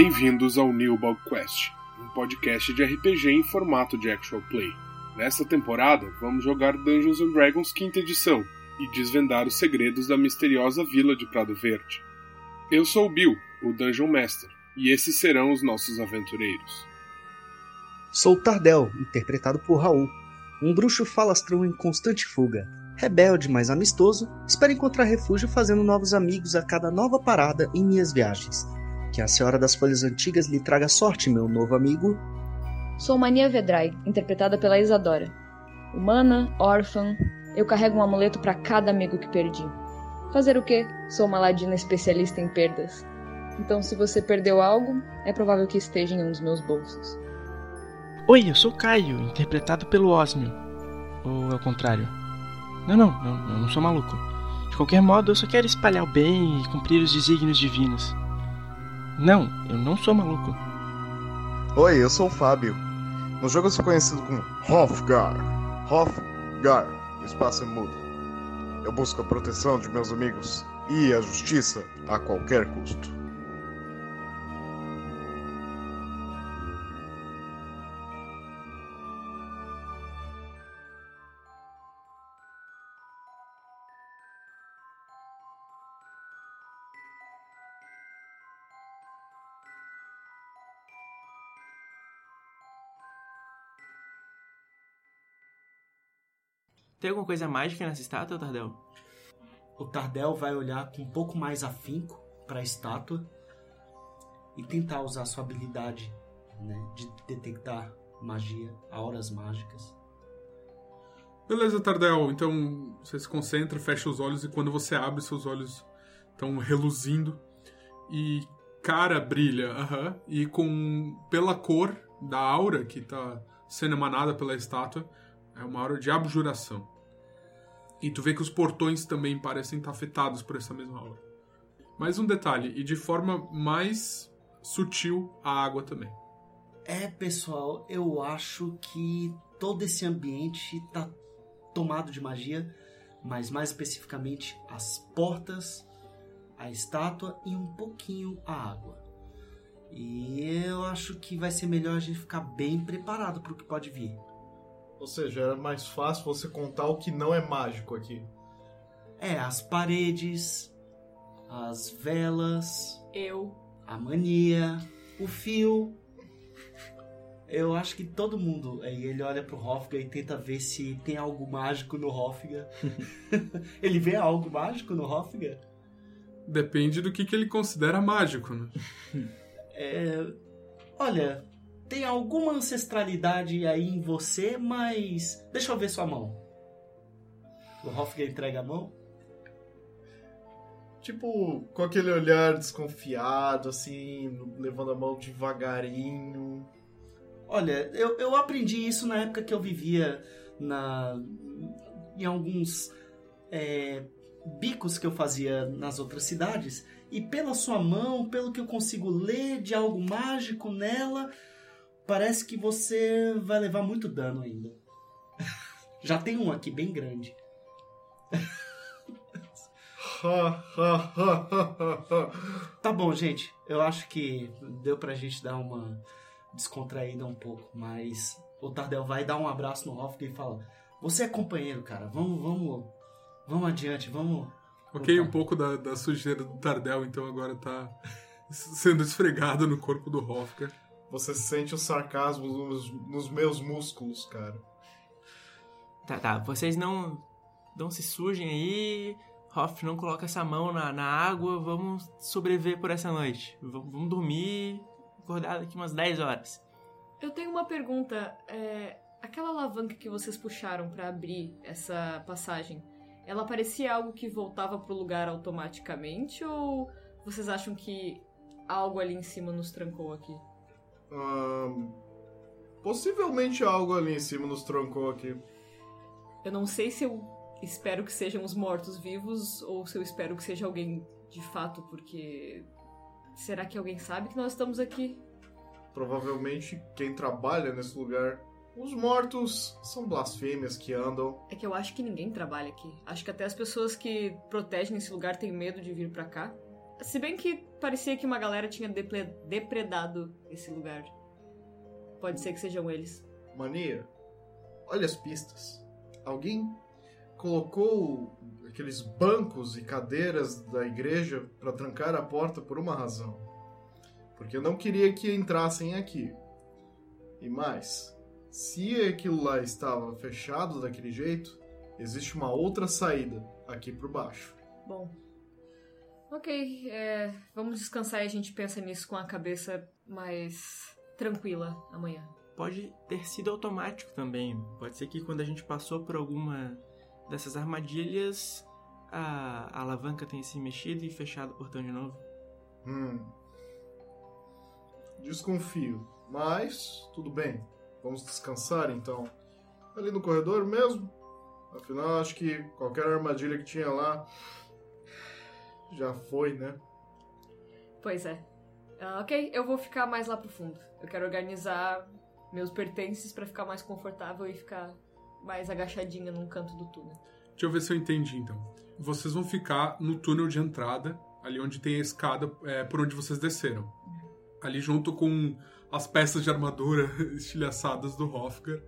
Bem-vindos ao New Bug Quest, um podcast de RPG em formato de actual play. Nesta temporada, vamos jogar Dungeons and Dragons quinta edição e desvendar os segredos da misteriosa vila de Prado Verde. Eu sou o Bill, o Dungeon Master, e esses serão os nossos aventureiros. Sou Tardel, interpretado por Raul, um bruxo falastrão em constante fuga. Rebelde, mas amistoso, espero encontrar refúgio fazendo novos amigos a cada nova parada em minhas viagens. Que a Senhora das Folhas Antigas lhe traga sorte, meu novo amigo. Sou Mania Vedrai, interpretada pela Isadora. Humana, órfã, eu carrego um amuleto para cada amigo que perdi. Fazer o quê? Sou uma ladina especialista em perdas. Então, se você perdeu algo, é provável que esteja em um dos meus bolsos. Oi, eu sou Caio, interpretado pelo Osmio. Ou é o contrário? Não, não, eu, eu não sou maluco. De qualquer modo, eu só quero espalhar o bem e cumprir os desígnios divinos. Não, eu não sou maluco. Oi, eu sou o Fábio. No jogo eu sou conhecido como Hofgar. Hofgar, o espaço é mudo. Eu busco a proteção de meus amigos e a justiça a qualquer custo. Tem alguma coisa mágica nessa estátua, Tardel? O Tardel vai olhar com um pouco mais afinco para a estátua e tentar usar sua habilidade né, de detectar magia, auras mágicas. Beleza, Tardel. Então você se concentra, fecha os olhos e quando você abre, seus olhos estão reluzindo e cara brilha. aham. E com pela cor da aura que está sendo emanada pela estátua, é uma aura de abjuração. E tu vê que os portões também parecem estar afetados por essa mesma aura. Mais um detalhe, e de forma mais sutil a água também. É, pessoal, eu acho que todo esse ambiente está tomado de magia, mas mais especificamente as portas, a estátua e um pouquinho a água. E eu acho que vai ser melhor a gente ficar bem preparado para o que pode vir. Ou seja, era mais fácil você contar o que não é mágico aqui. É, as paredes, as velas, Eu. a mania, o fio. Eu acho que todo mundo. Aí ele olha pro Hofgar e tenta ver se tem algo mágico no Hofgar. ele vê algo mágico no Hofgar? Depende do que, que ele considera mágico, né? É, olha, tem alguma ancestralidade aí em você, mas. Deixa eu ver sua mão. O Hofgar entrega a mão. Tipo, com aquele olhar desconfiado, assim, levando a mão devagarinho. Olha, eu, eu aprendi isso na época que eu vivia na, em alguns é, bicos que eu fazia nas outras cidades. E pela sua mão, pelo que eu consigo ler de algo mágico nela, parece que você vai levar muito dano ainda. Já tem um aqui bem grande. Tá bom, gente. Eu acho que deu pra gente dar uma descontraída um pouco, mas o Tardel vai dar um abraço no Hofgar e fala: Você é companheiro, cara. Vamos, vamos, vamos adiante, vamos. Ok, um pouco da, da sujeira do Tardel, então agora tá sendo esfregado no corpo do Hofgar. Você sente o sarcasmo nos, nos meus músculos, cara. Tá, tá. Vocês não. Não se sujem aí. Hoff, não coloca essa mão na, na água. Vamos sobreviver por essa noite. V- vamos dormir. Acordar daqui umas 10 horas. Eu tenho uma pergunta. É, aquela alavanca que vocês puxaram pra abrir essa passagem, ela parecia algo que voltava pro lugar automaticamente ou vocês acham que algo ali em cima nos trancou aqui? Possivelmente algo ali em cima nos trancou aqui. Eu não sei se eu espero que sejam os mortos-vivos ou se eu espero que seja alguém de fato, porque. Será que alguém sabe que nós estamos aqui? Provavelmente quem trabalha nesse lugar. Os mortos são blasfêmias que andam. É que eu acho que ninguém trabalha aqui. Acho que até as pessoas que protegem esse lugar têm medo de vir pra cá. Se bem que parecia que uma galera tinha depredado esse lugar. Pode ser que sejam eles. Mania, olha as pistas. Alguém colocou aqueles bancos e cadeiras da igreja para trancar a porta por uma razão. Porque eu não queria que entrassem aqui. E mais, se aquilo lá estava fechado daquele jeito, existe uma outra saída aqui por baixo. Bom. Ok, é, vamos descansar e a gente pensa nisso com a cabeça mais tranquila amanhã. Pode ter sido automático também. Pode ser que quando a gente passou por alguma dessas armadilhas, a, a alavanca tenha se mexido e fechado o portão de novo. Hum. Desconfio. Mas, tudo bem. Vamos descansar então. Ali no corredor mesmo? Afinal, acho que qualquer armadilha que tinha lá já foi, né? Pois é. Ah, ok, eu vou ficar mais lá pro fundo. Eu quero organizar meus pertences pra ficar mais confortável e ficar mais agachadinha num canto do túnel. Deixa eu ver se eu entendi então. Vocês vão ficar no túnel de entrada, ali onde tem a escada é, por onde vocês desceram. Ali junto com as peças de armadura estilhaçadas do Hofgar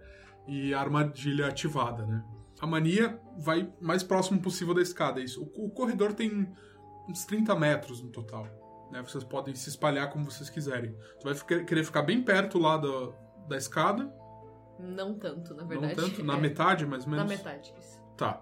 e a armadilha ativada, né? A mania vai mais próximo possível da escada. é Isso. O, o corredor tem uns 30 metros no total. Né? Vocês podem se espalhar como vocês quiserem. Você vai ficar- querer ficar bem perto lá da, da escada. Não tanto, na verdade. Não tanto, na É, metade mais ou Na menos. metade, isso. Tá.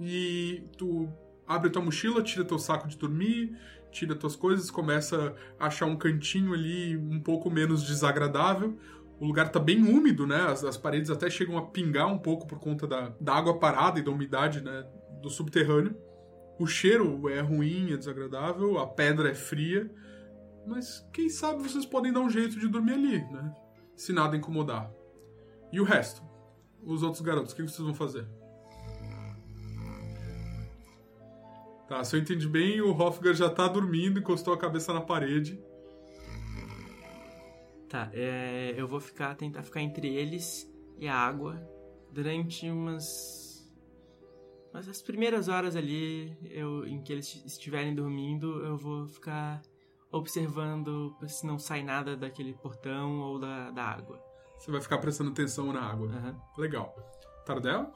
E tu abre tua mochila, tira teu saco de dormir, tira tuas coisas, começa a achar um cantinho ali um pouco menos desagradável. O lugar tá bem úmido, né? As, as paredes até chegam a pingar um pouco por conta da, da água parada e da umidade, né? Do subterrâneo. O cheiro é ruim, é desagradável, a pedra é fria. Mas quem sabe vocês podem dar um jeito de dormir ali, né? Se nada incomodar. E o resto? Os outros garotos, o que vocês vão fazer? Tá, se eu entendi bem, o Hofgar já tá dormindo, encostou a cabeça na parede. Tá, é, eu vou ficar tentar ficar entre eles e a água durante umas. Mas as primeiras horas ali, eu, em que eles estiverem dormindo, eu vou ficar observando se não sai nada daquele portão ou da, da água. Você vai ficar prestando atenção na água. Aham. Legal. Tardel?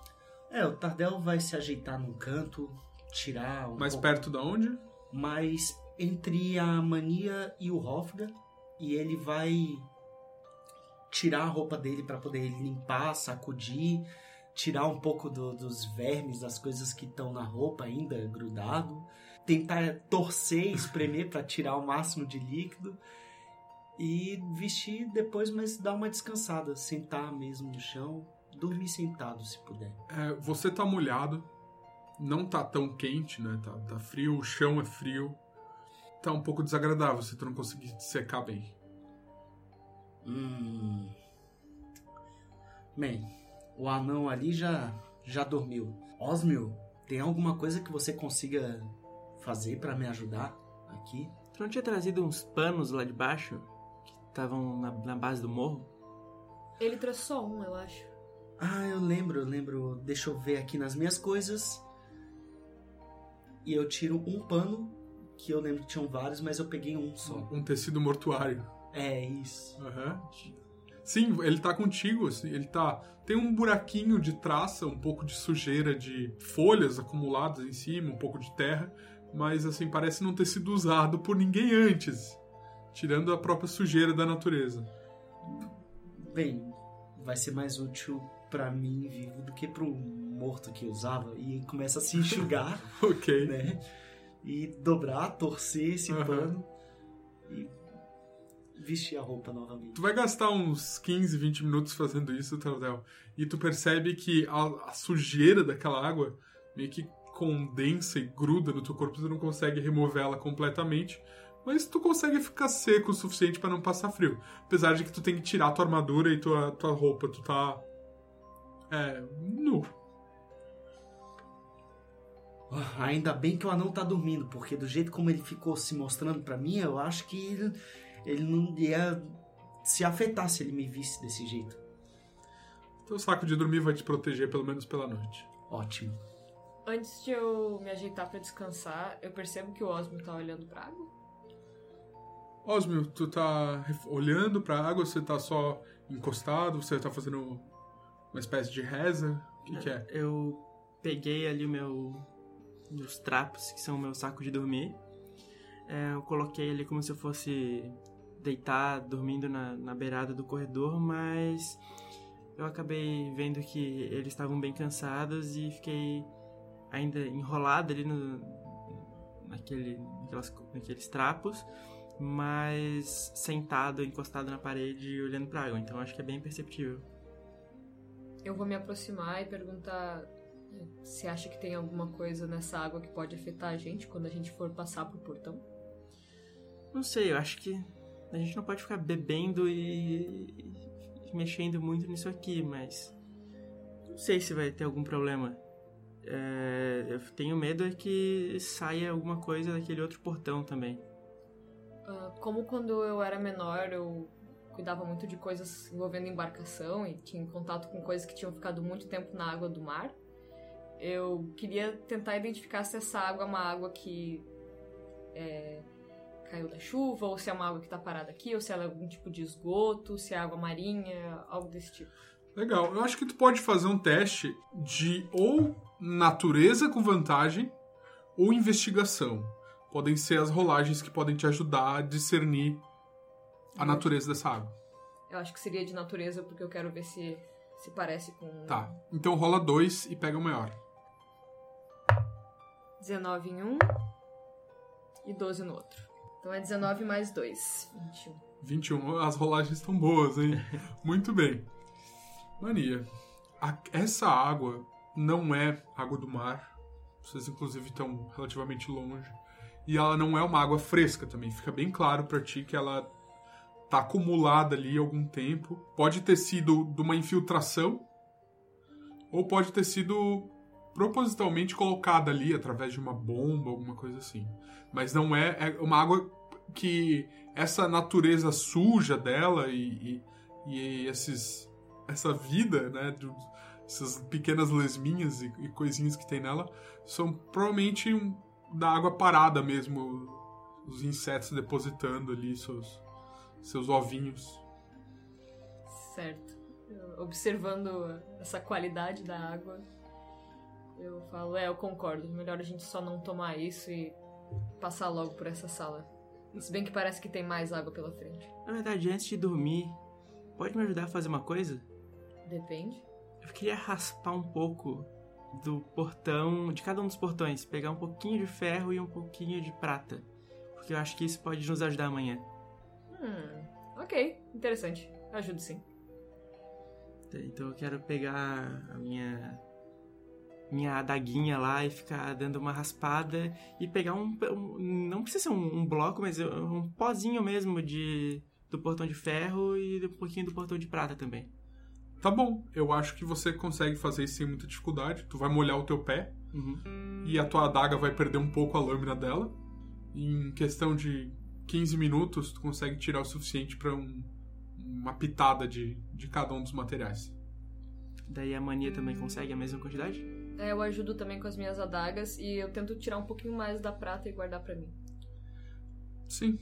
É, o Tardel vai se ajeitar num canto, tirar um Mais pouco perto da onde? mais entre a Mania e o Hofgar e ele vai tirar a roupa dele para poder limpar, sacudir, tirar um pouco do- dos vermes, das coisas que estão na roupa ainda grudado, tentar torcer, espremer para tirar o máximo de líquido e vestir depois, mas dar uma descansada, sentar mesmo no chão, dormir sentado se puder. É, você tá molhado. Não tá tão quente, né? Tá, tá frio, o chão é frio. Tá um pouco desagradável se tu não conseguir secar bem. Hum. Bem, o anão ali já já dormiu. Osmio, tem alguma coisa que você consiga fazer pra me ajudar aqui? Tu não tinha trazido uns panos lá de baixo que estavam na, na base do morro? Ele trouxe só um, eu acho. Ah, eu lembro, eu lembro. Deixa eu ver aqui nas minhas coisas. E eu tiro um pano, que eu lembro que tinham vários, mas eu peguei um só. Um tecido mortuário. É isso. Aham. Sim, ele tá contigo, assim, ele tá. Tem um buraquinho de traça, um pouco de sujeira de folhas acumuladas em cima, um pouco de terra, mas assim, parece não ter sido usado por ninguém antes. Tirando a própria sujeira da natureza. Bem, vai ser mais útil pra mim vivo do que pro morto que usava. E começa a se enxugar. Ok. né? E dobrar, torcer esse Aham. pano e vestir a roupa novamente. Tu vai gastar uns 15, 20 minutos fazendo isso, Tardel. E tu percebe que a, a sujeira daquela água meio que condensa e gruda no teu corpo, tu não consegue remover ela completamente. Mas tu consegue ficar seco o suficiente pra não passar frio. Apesar de que tu tem que tirar tua armadura e tua, tua roupa. Tu tá. É. nu. Ah, Ainda bem que o anão tá dormindo, porque do jeito como ele ficou se mostrando pra mim, eu acho que ele, não ia se afetar se ele me visse desse jeito. Teu saco de dormir vai te proteger pelo menos pela noite. Ótimo. Antes de eu me ajeitar pra descansar, eu percebo que o Osmo tá olhando pra água. Osmio, tu tá olhando pra água, você tá só encostado, você tá fazendo uma espécie de reza? O que, que é? Eu peguei ali o meu. meus trapos, que são o meu saco de dormir. É, eu coloquei ali como se eu fosse deitar, dormindo na, na beirada do corredor, mas eu acabei vendo que eles estavam bem cansados e fiquei ainda enrolado ali no, naquele, naquelas, naqueles trapos, mas sentado, encostado na parede, olhando pra água. Então acho que é bem perceptível. Eu vou me aproximar e perguntar eh, se acha que tem alguma coisa nessa água que pode afetar a gente quando a gente for passar pro portão. Não sei, eu acho que a gente não pode ficar bebendo e, e mexendo muito nisso aqui, mas não sei se vai ter algum problema. É, eu tenho medo é que saia alguma coisa daquele outro portão também. Ah, como quando eu era menor, eu cuidava muito de coisas envolvendo embarcação e tinha contato com coisas que tinham ficado muito tempo na água do mar. Eu queria tentar identificar se essa água é uma água que é, caiu da chuva, ou se é uma água que tá parada aqui, ou se ela é algum tipo de esgoto, se é água marinha, algo desse tipo. Legal, eu acho que tu pode fazer um teste de ou natureza com vantagem ou investigação. Podem ser as rolagens que podem te ajudar a discernir a natureza dessa água. Eu acho que seria de natureza, porque eu quero ver se se parece com Tá, então rola dois e pega o maior. 19 em um e 12 no outro. Então é 19 mais 2, 21. 21, as rolagens estão boas, hein? Muito bem. Mania, a- essa água não é água do mar. Vocês, inclusive, estão relativamente longe. E ela não é uma água fresca também. Fica bem claro pra ti que ela tá acumulada ali há algum tempo. Pode ter sido de uma infiltração, ou pode ter sido propositalmente colocada ali através de uma bomba, alguma coisa assim. Mas não é, é uma água que essa natureza suja dela e, e, e esses, essa vida, né, do- essas pequenas lesminhas e, e coisinhas que tem nela, são provavelmente um- da água parada mesmo, os insetos depositando ali seus, seus ovinhos. Certo. Observando essa qualidade da água, eu falo, é, eu concordo. Melhor a gente só não tomar isso e passar logo por essa sala. Se bem que parece que tem mais água pela frente. Na verdade, antes de dormir, pode me ajudar a fazer uma coisa? Depende. Eu queria raspar um pouco do portão, de cada um dos portões, pegar um pouquinho de ferro e um pouquinho de prata. Porque eu acho que isso pode nos ajudar amanhã. Hum, ok. Interessante. Ajudo sim. Então eu quero pegar a minha minha adaguinha lá e ficar dando uma raspada e pegar um, um- não precisa ser um, um bloco, mas um pozinho mesmo de do portão de ferro e um pouquinho do portão de prata também. Tá bom, eu acho que você consegue fazer isso sem muita dificuldade. Tu vai molhar o teu pé Uhum. e a tua adaga vai perder um pouco a lâmina dela. Em questão de 15 minutos, tu consegue tirar o suficiente pra um- uma pitada de, de cada um dos materiais. Daí a mania também consegue a mesma quantidade? É, eu ajudo também com as minhas adagas e eu tento tirar um pouquinho mais da prata e guardar pra mim. Sim,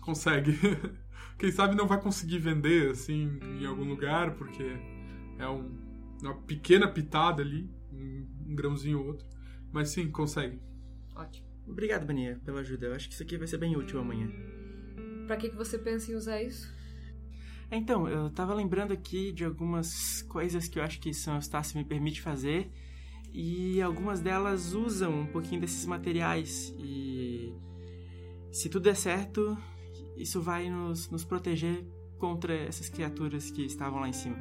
consegue. Quem sabe não vai conseguir vender assim em algum lugar, porque é um- uma pequena pitada ali, um, um grãozinho ou outro. Mas sim, consegue. Ótimo. Obrigado, Mania, pela ajuda. Eu acho que isso aqui vai ser bem útil amanhã. Pra que, que você pensa em usar isso? Então, eu tava lembrando aqui de algumas coisas que eu acho que São Eustácio me permite fazer e algumas delas usam um pouquinho desses materiais e se tudo der certo, isso vai nos, nos proteger contra essas criaturas que estavam lá em cima.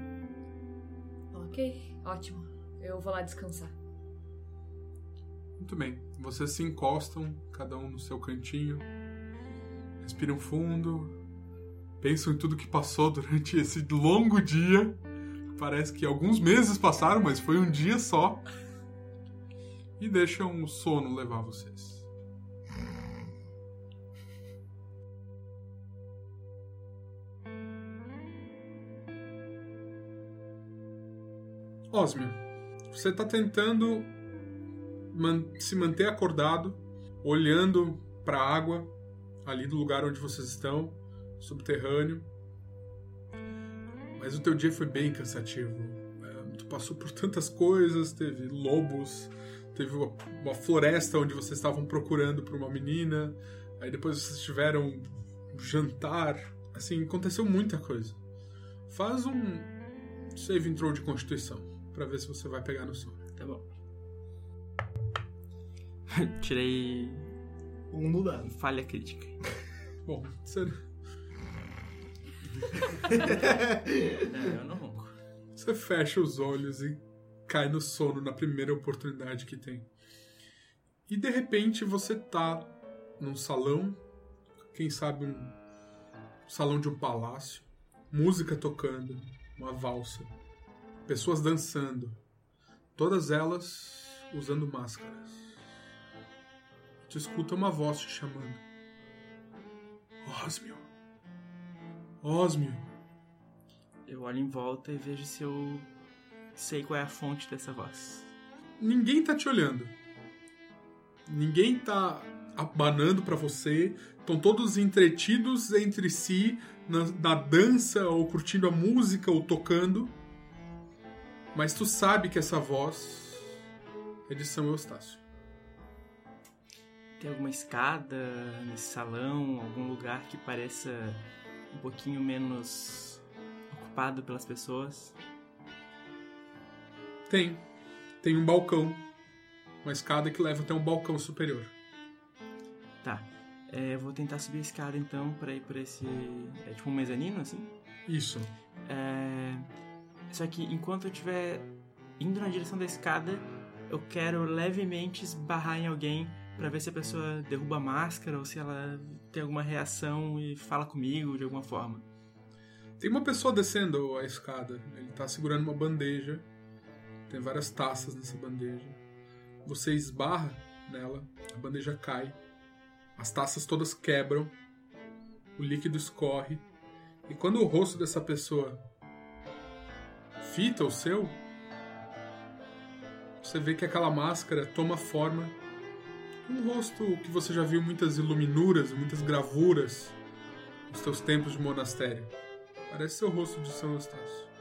Ok, ótimo. Eu vou lá descansar. Muito bem. Vocês se encostam, cada um no seu cantinho. Respiram fundo. Pensam em tudo que passou durante esse longo dia. Parece que alguns meses passaram, mas foi um dia só. E deixam o sono levar vocês. Osmio, você tá tentando man se manter acordado, olhando para a água ali do lugar onde vocês estão, subterrâneo. Mas o teu dia foi bem cansativo. É, tu passou por tantas coisas, teve lobos, teve uma, uma floresta onde vocês estavam procurando por uma menina, aí depois vocês tiveram um jantar, assim, aconteceu muita coisa. Faz um save intro de constituição para ver se você vai pegar no sono. Tá bom. Tirei Um no dado. falha crítica. Bom, você, É, eu não ronco. você fecha os olhos e cai no sono na primeira oportunidade que tem. E de repente você tá num salão, quem sabe um salão de um palácio, música tocando, uma valsa, pessoas dançando, todas elas usando máscaras. Tu escuta uma voz te chamando. Osmio. Osmio. Eu olho em volta e vejo se eu sei qual é a fonte dessa voz. ninguém tá te olhando. Ninguém tá abanando pra você. Estão todos entretidos entre si na, na dança ou curtindo a música ou tocando. Mas tu sabe que essa voz é de São Eustácio. Tem alguma escada nesse salão, algum lugar que pareça um pouquinho menos ocupado pelas pessoas? Tem. Tem um balcão. Uma escada que leva até um balcão superior. Tá. É, vou tentar subir a escada então pra ir pra esse. É tipo um mezanino assim? Isso. É... Só que enquanto eu estiver indo na direção da escada, eu quero levemente esbarrar em alguém pra ver se a pessoa derruba a máscara ou se ela tem alguma reação e fala comigo de alguma forma. Tem uma pessoa descendo a escada. Ele tá segurando uma bandeja. Tem várias taças nessa bandeja. Você esbarra nela, a bandeja cai. As taças todas quebram. O líquido escorre. E quando o rosto dessa pessoa fita o seu, você vê que aquela máscara toma forma um rosto que você já viu muitas iluminuras, muitas gravuras nos seus tempos de monastério. Parece ser o rosto de São Eustácio.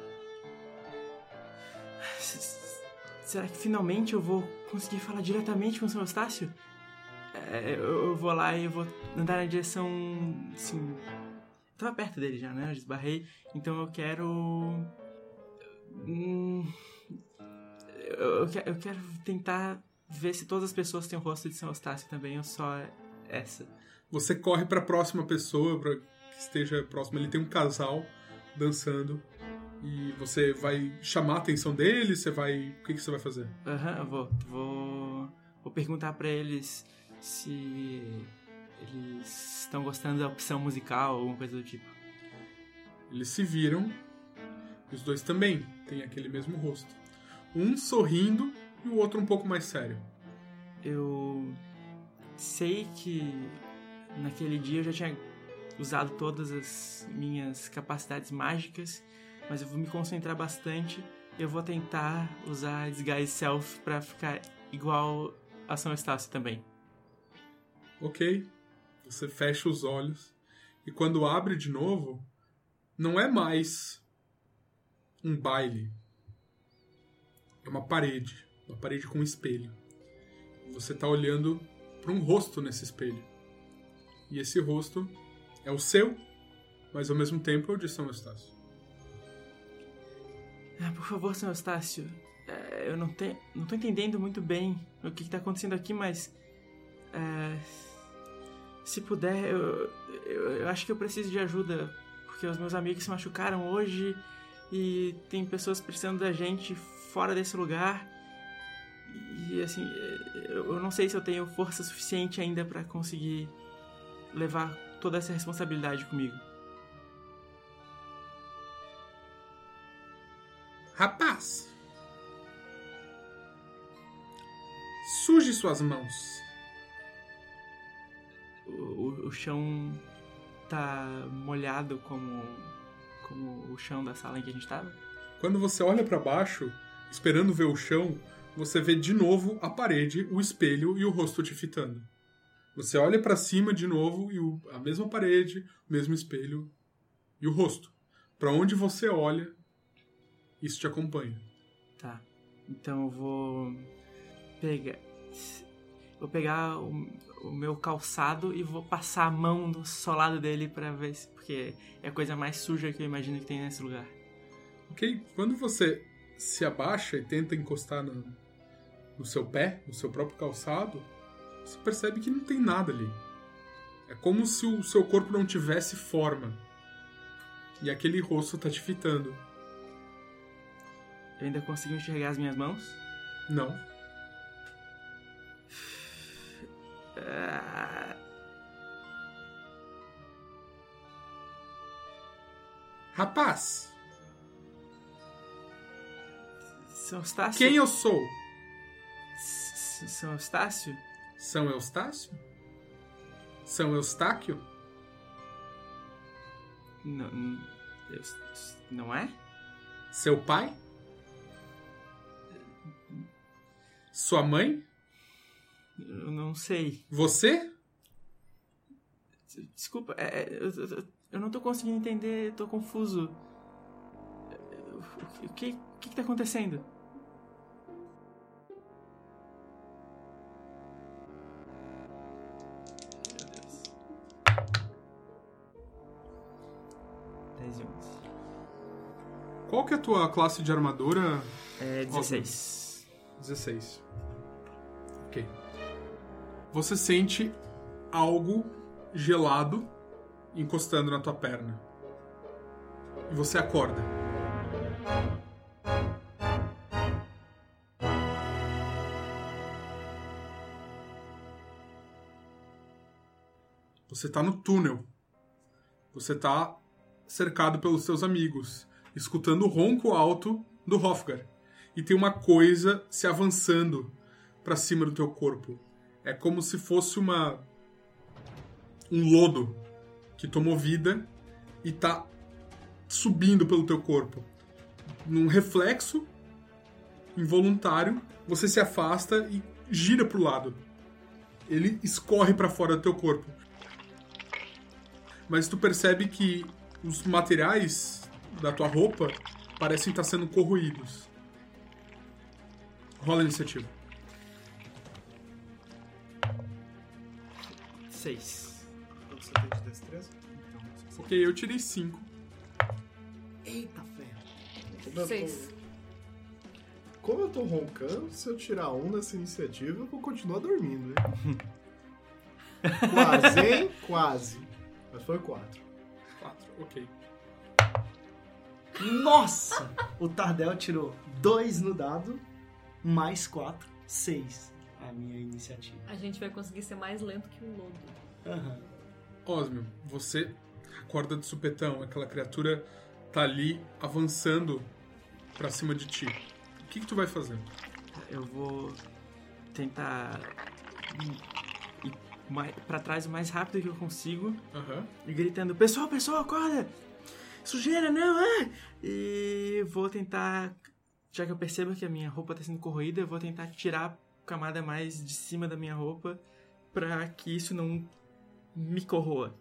Será que finalmente eu vou conseguir falar diretamente com o São Eustácio? É, eu, eu vou lá e vou andar na direção. Assim. Tava perto dele já, né? Eu esbarrei. Então eu quero. Hum, eu, eu que- eu quero tentar ver se todas as pessoas têm o rosto de São Eustácio também, ou só essa. Você corre para a próxima pessoa, para que esteja próximo. Ele tem um casal dançando e você vai chamar a atenção dele. Você vai, o que, que você vai fazer? Aham, eu vou, vou. Vou perguntar pra eles se eles estão gostando da opção musical ou alguma coisa do tipo. Eles se viram e os dois também têm aquele mesmo rosto. Um sorrindo e o outro um pouco mais sério. Eu sei que naquele dia eu já tinha usado todas as minhas capacidades mágicas, mas eu vou me concentrar bastante. Eu vou tentar usar Disguise Self pra ficar igual a São Estácio também. Ok. Você fecha os olhos e quando abre de novo, não é mais um baile. É uma parede, uma parede com um espelho. Você está olhando para um rosto nesse espelho. E esse rosto é o seu, mas ao mesmo tempo é o de São Estácio. Ah, por favor, São Eustácio. é, eu não, te, não tô entendendo muito bem o que, que tá acontecendo aqui, mas. é, se puder, eu, eu, eu acho que eu preciso de ajuda. Porque os meus amigos se machucaram hoje e tem pessoas precisando da gente fora desse lugar. E assim, eu, não sei se eu tenho força suficiente ainda pra conseguir levar toda essa responsabilidade comigo. Rapaz! Suje suas mãos. o, o- o chão tá molhado como, como o chão da sala em que a gente tava? Quando você olha para baixo, esperando ver o chão, você vê de novo a parede, o espelho e o rosto te fitando. Você olha pra cima de novo e o- a mesma parede, o mesmo espelho e o rosto. Pra onde você olha, isso te acompanha. Tá. Então eu vou pegar. Vou pegar o, o meu calçado e vou passar a mão no solado dele pra ver se. Porque é a coisa mais suja que eu imagino que tem nesse lugar. Ok? Quando você se abaixa e tenta encostar no, no seu pé, no seu próprio calçado, você percebe que não tem nada ali. É como se o seu corpo não tivesse forma. E aquele rosto tá te fitando. Eu ainda consigo enxergar as minhas mãos? Não. Ah, Rapaz, São Eustácio? quem eu sou? S- São Eustácio? São Eustácio? São Eustáquio? Não, não é? Seu pai? Sua mãe? Eu não sei. Você? Desculpa, é, é, eu, eu- eu não tô conseguindo entender, tô confuso. O que, o que, que tá acontecendo? Meu Deus. 10 e 11. Qual que é a tua classe de armadura? É 16. 16. Ok. Você sente algo gelado encostando na tua perna. E você acorda. Você tá no túnel. Você tá cercado pelos seus amigos, escutando o ronco alto do Hofgar. E tem uma coisa se avançando pra cima do teu corpo. É como se fosse uma um lodo que tomou vida e tá subindo pelo teu corpo. Num reflexo involuntário, você se afasta e gira pro lado. Ele escorre pra fora do teu corpo. Mas tu percebe que os materiais da tua roupa parecem estar sendo corroídos. Rola a iniciativa. 6. Então você tem de destreza? Então, você Ok, eu tirei 5. Eita ferro. Seis. Como eu tô roncando, se eu tirar um nessa iniciativa, eu vou continuar dormindo, hein? Quase, hein? Quase. Mas foi quatro. 4, ok. Nossa! O Tardel tirou 2 no dado, mais 4, 6. A minha iniciativa. A gente vai conseguir ser mais lento que o lodo. Aham. Osmio, você acorda de supetão. Aquela criatura tá ali avançando pra cima de ti. O que, que tu vai fazer? Eu vou tentar ir pra trás o mais rápido que eu consigo Aham. e gritando: Pessoal, pessoal, acorda! Sujeira, não, é! E vou tentar, já que eu percebo que a minha roupa tá sendo corroída, eu vou tentar tirar a camada mais de cima da minha roupa pra que isso não me corroa.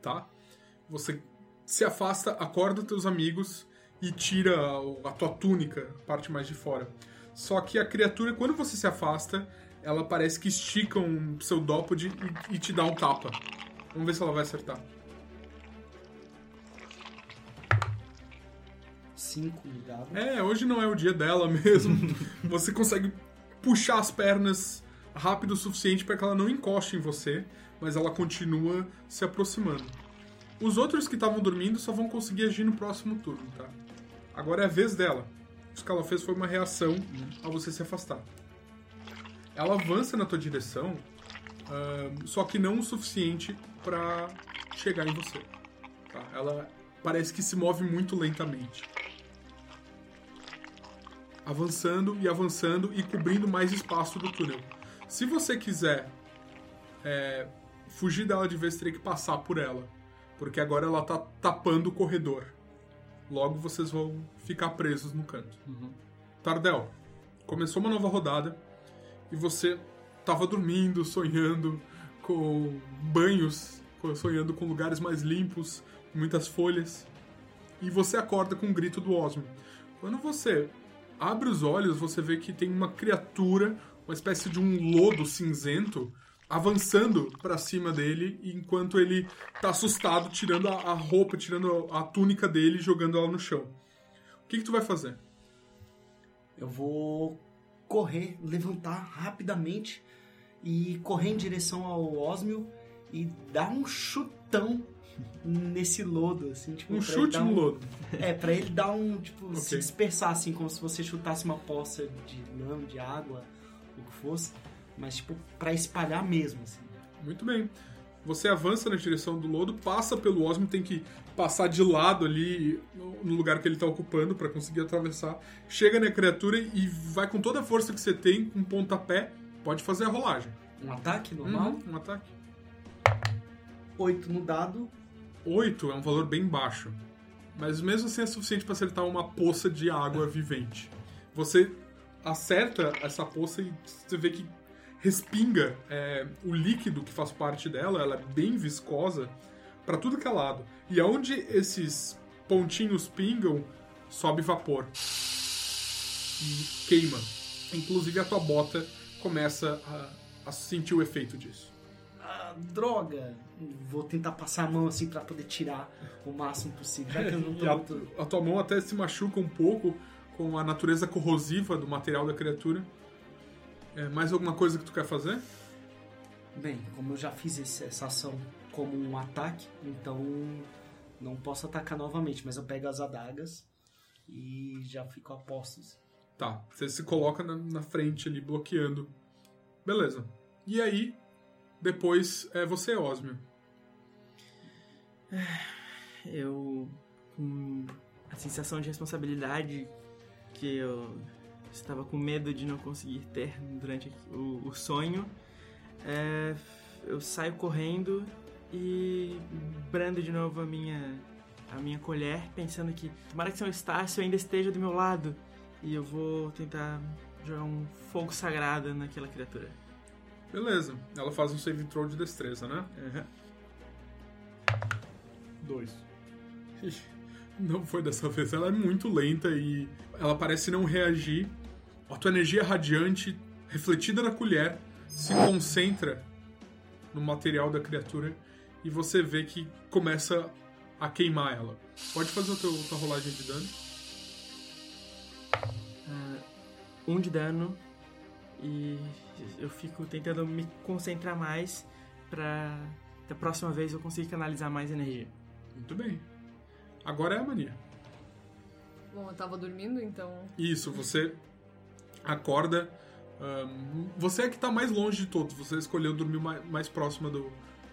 Tá? Você se afasta, acorda teus amigos e tira a, a tua túnica, a parte mais de fora. Só que a criatura, quando você se afasta, ela parece que estica um pseudópode e, e te dá um tapa. Vamos ver se ela vai acertar. 5 no dado. É, hoje não é o dia dela mesmo. você consegue puxar as pernas rápido o suficiente para que ela não encoste em você, mas ela continua se aproximando. Os outros que estavam dormindo só vão conseguir agir no próximo turno, tá? Agora é a vez dela. Isso que ela fez foi uma reação a você se afastar. Ela avança na tua direção, ahn, só que não o suficiente para chegar em você. tá? Ela parece que se move muito lentamente avançando e avançando e cobrindo mais espaço do túnel. Se você quiser é, fugir dela de vez, teria que passar por ela, porque agora ela tá tapando o corredor. Logo vocês vão ficar presos no canto. Tardel, começou uma nova rodada e você tava dormindo, sonhando com banhos, sonhando com lugares mais limpos, muitas folhas. E você acorda com um grito do Osmo. Quando você abre os olhos, você vê que tem uma criatura, uma espécie de um lodo cinzento, avançando para cima dele, enquanto ele tá assustado, tirando a, roupa, tirando a, a, túnica dele e jogando ela no chão. O que, que tu vai fazer? Eu vou correr, levantar rapidamente e correr em direção ao Osmio e dar um chutão nesse lodo, assim, tipo... Um chute no um... lodo. É, pra ele dar um, tipo, okay. se dispersar, assim, como se você chutasse uma poça de lama, de água, o que fosse, mas, tipo, pra espalhar mesmo, assim. Muito bem. Você avança na direção do lodo, passa pelo Osmo, tem que passar de lado ali no lugar que ele tá ocupando para conseguir atravessar. Chega na criatura e vai com toda a força que você tem, com um pontapé, pode fazer a rolagem. Um ataque normal? Uhum, um ataque. Oito no dado, 8 é um valor bem baixo. Mas mesmo assim é suficiente para acertar uma poça de água vivente. Você acerta essa poça e você vê que respinga é, o líquido que faz parte dela, ela é bem viscosa, para tudo que é lado. E aonde esses pontinhos pingam, sobe vapor. E queima. Inclusive a tua bota começa a, a sentir o efeito disso droga, vou tentar passar a mão assim para poder tirar o máximo possível. Já que eu não tô a, muito... a tua mão até se machuca um pouco com a natureza corrosiva do material da criatura. É, mais alguma coisa que tu quer fazer? Bem, como eu já fiz essa ação como um ataque, então não posso atacar novamente, mas eu pego as adagas e já fico a postos. Tá, você se coloca na, na frente ali, bloqueando. Beleza. E aí, depois é você, Osmio. Eu. com a sensação de responsabilidade que eu estava com medo de não conseguir ter durante o, o sonho, é, eu saio correndo e brando de novo a minha a minha colher, pensando que tomara que seu Estácio ainda esteja do meu lado e eu vou tentar jogar um fogo sagrado naquela criatura. Beleza. Ela faz um save throw de destreza, né? Uhum. Dois. Não foi dessa vez. Ela é muito lenta e ela parece não reagir. A tua energia radiante, refletida na colher, se concentra no material da criatura e você vê que começa a queimar ela. Pode fazer a tua, tua rolagem de dano. Uh, um de dano e eu fico tentando me concentrar mais para da próxima vez eu conseguir canalizar mais energia. Muito bem. Agora é a mania. Bom, eu tava dormindo, então. Isso, você acorda. Um, você é que tá mais longe de todos. Você escolheu dormir mais, mais próxima do,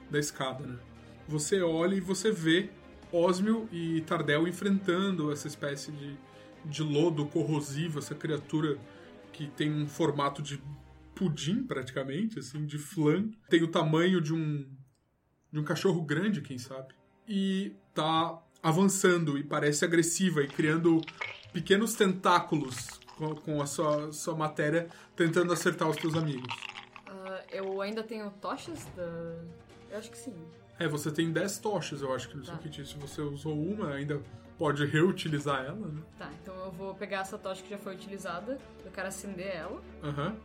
da escada, né? Você olha e você vê Osmio e Tardel enfrentando essa espécie de, de lodo corrosivo, essa criatura que tem um formato de pudim, praticamente, assim, de flan. Tem o tamanho de um, de um cachorro grande, quem sabe. E tá avançando e parece agressiva e criando pequenos tentáculos com, com a sua, sua matéria, tentando acertar os teus amigos. Uh, eu ainda tenho tochas da... Eu acho que sim. É, você tem 10 tochas, eu acho que no tá. seu kit. Se você usou uma, ainda pode reutilizar ela, né? Tá, então eu vou pegar essa tocha que já foi utilizada, eu quero acender ela. Aham. Uhum.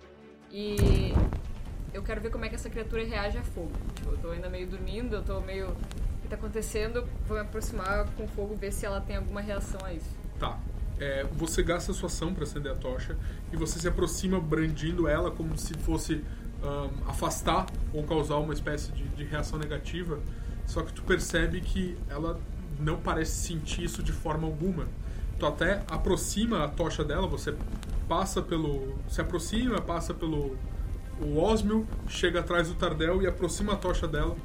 E eu quero ver como é que essa criatura reage a fogo. Tipo, eu tô ainda meio dormindo, eu tô meio. O que tá acontecendo? Vou me aproximar com o fogo, ver se ela tem alguma reação a isso. Tá. É, você gasta a sua ação para acender a tocha e você se aproxima brandindo ela como se fosse um, afastar ou causar uma espécie de, de reação negativa. Só que tu percebe que ela não parece sentir isso de forma alguma. Tu até aproxima a tocha dela, você passa pelo. se aproxima, passa pelo o Osmio, chega atrás do Tardel e aproxima a tocha dela,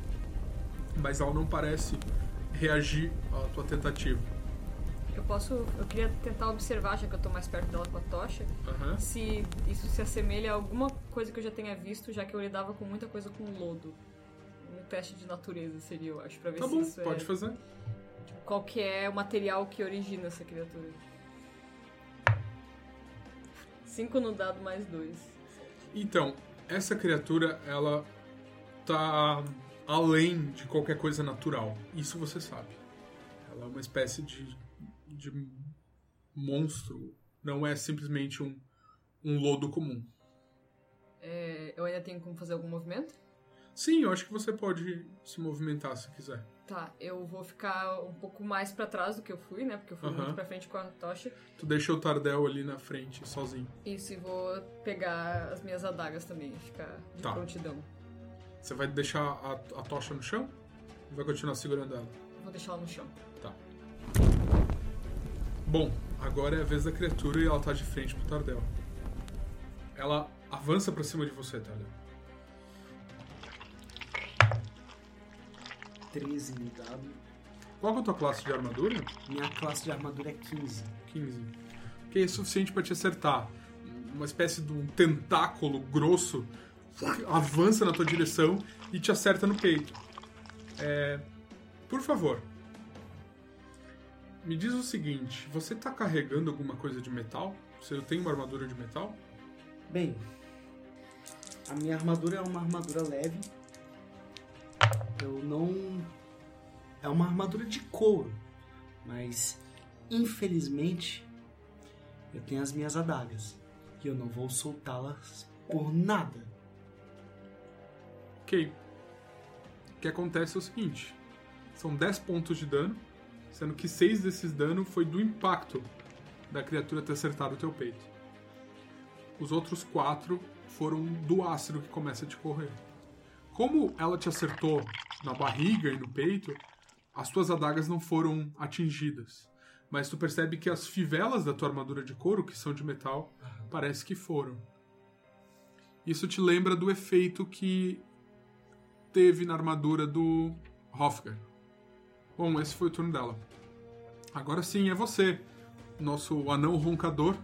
mas ela não parece reagir à tua tentativa. Eu posso. Eu queria tentar observar, já que eu estou mais perto dela com a tocha, uhum. se isso se assemelha a alguma coisa que eu já tenha visto, já que eu lidava com muita coisa com lodo. Um teste de natureza seria, eu acho, pra ver tá se bom, isso pode é. fazer. Tipo, qual que é o material que origina essa criatura. 5 no dado mais 2. Então, essa criatura, ela tá além de qualquer coisa natural. Isso você sabe. Ela é uma espécie de, de monstro. Não é simplesmente um, um lodo comum. É, eu ainda tenho como fazer algum movimento? Sim, eu acho que você pode se movimentar se quiser. Tá, eu vou ficar um pouco mais pra trás do que eu fui, né? Porque eu fui muito pra frente com a tocha. Tu deixa o Tardel ali na frente, sozinho. Isso, e vou pegar as minhas adagas também, ficar de Tá. prontidão. Você vai deixar a, a tocha no chão? Ou vai continuar segurando ela? Vou deixar ela no chão. Tá. Bom, agora é a vez da criatura e ela tá de frente pro Tardel. Ela avança pra cima de você, Tardel. 13 no dado. Qual é a tua classe de armadura? Minha classe de armadura é 15. 15. Que é suficiente pra te acertar. Uma espécie de um tentáculo grosso avança na tua direção e te acerta no peito. É, por favor, me diz o seguinte: você tá carregando alguma coisa de metal? Você tem uma armadura de metal? Bem, a minha armadura é uma armadura leve. Eu não. É uma armadura de couro. Mas, infelizmente, eu tenho as minhas adagas. E eu não vou soltá-las por nada. Ok. O que acontece é o seguinte: são 10 pontos de dano, sendo que 6 desses danos foi do impacto da criatura ter acertado o teu peito. Os outros 4 foram do ácido que começa a te correr. Como ela te acertou na barriga e no peito, as tuas adagas não foram atingidas. Mas tu percebe que as fivelas da tua armadura de couro, que são de metal, parece que foram. Isso te lembra do efeito que teve na armadura do Hofgar. Bom, esse foi o turno dela. Agora sim, é você, nosso anão roncador.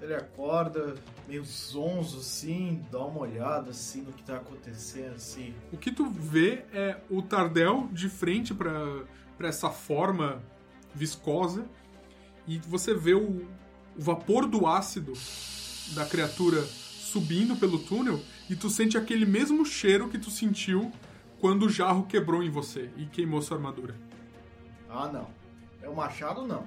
Ele acorda, meio zonzo assim, dá uma olhada assim no que tá acontecendo, assim. O que tu vê é o Tardel de frente para essa forma viscosa e você vê o, o vapor do ácido da criatura subindo pelo túnel e tu sente aquele mesmo cheiro que tu sentiu quando o jarro quebrou em você e queimou sua armadura. Ah, não. É o machado, não.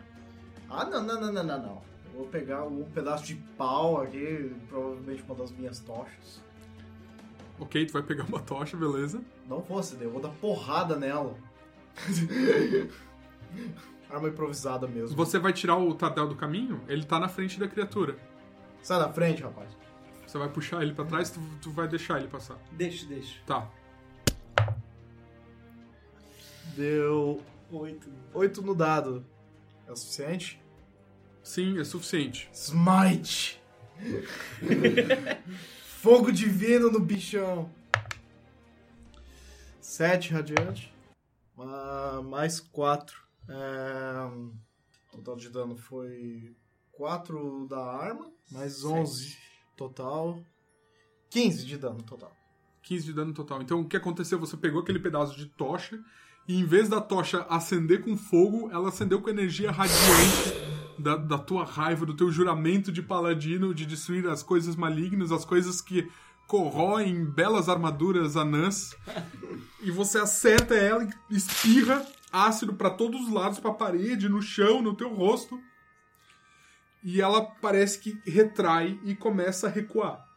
Ah, não, não, não, não, não, não. Vou pegar um pedaço de pau aqui, provavelmente uma das minhas tochas. Ok, tu vai pegar uma tocha, beleza? Não vou acender, eu vou dar porrada nela. Arma improvisada mesmo. Você vai tirar o Tardel do caminho, ele tá na frente da criatura. Sai da frente, rapaz. Você vai puxar ele pra trás, tu, tu vai deixar ele passar. Deixa, deixa. Tá. Deu Oito. 8 no dado. É o suficiente? Sim, é suficiente. Smite! Fogo divino no bichão. 7 radiante. Ah, mais 4. o total de dano foi 4 da arma. Mais 11 total. 15 de dano total. 15 de dano total. Então o que aconteceu? Você pegou aquele pedaço de tocha e em vez da tocha acender com fogo, ela acendeu com energia radiante da, da tua raiva, do teu juramento de paladino de destruir as coisas malignas, as coisas que corroem belas armaduras anãs. e você acerta ela e espirra ácido para todos os lados, pra parede, no chão, no teu rosto. E ela parece que retrai e começa a recuar.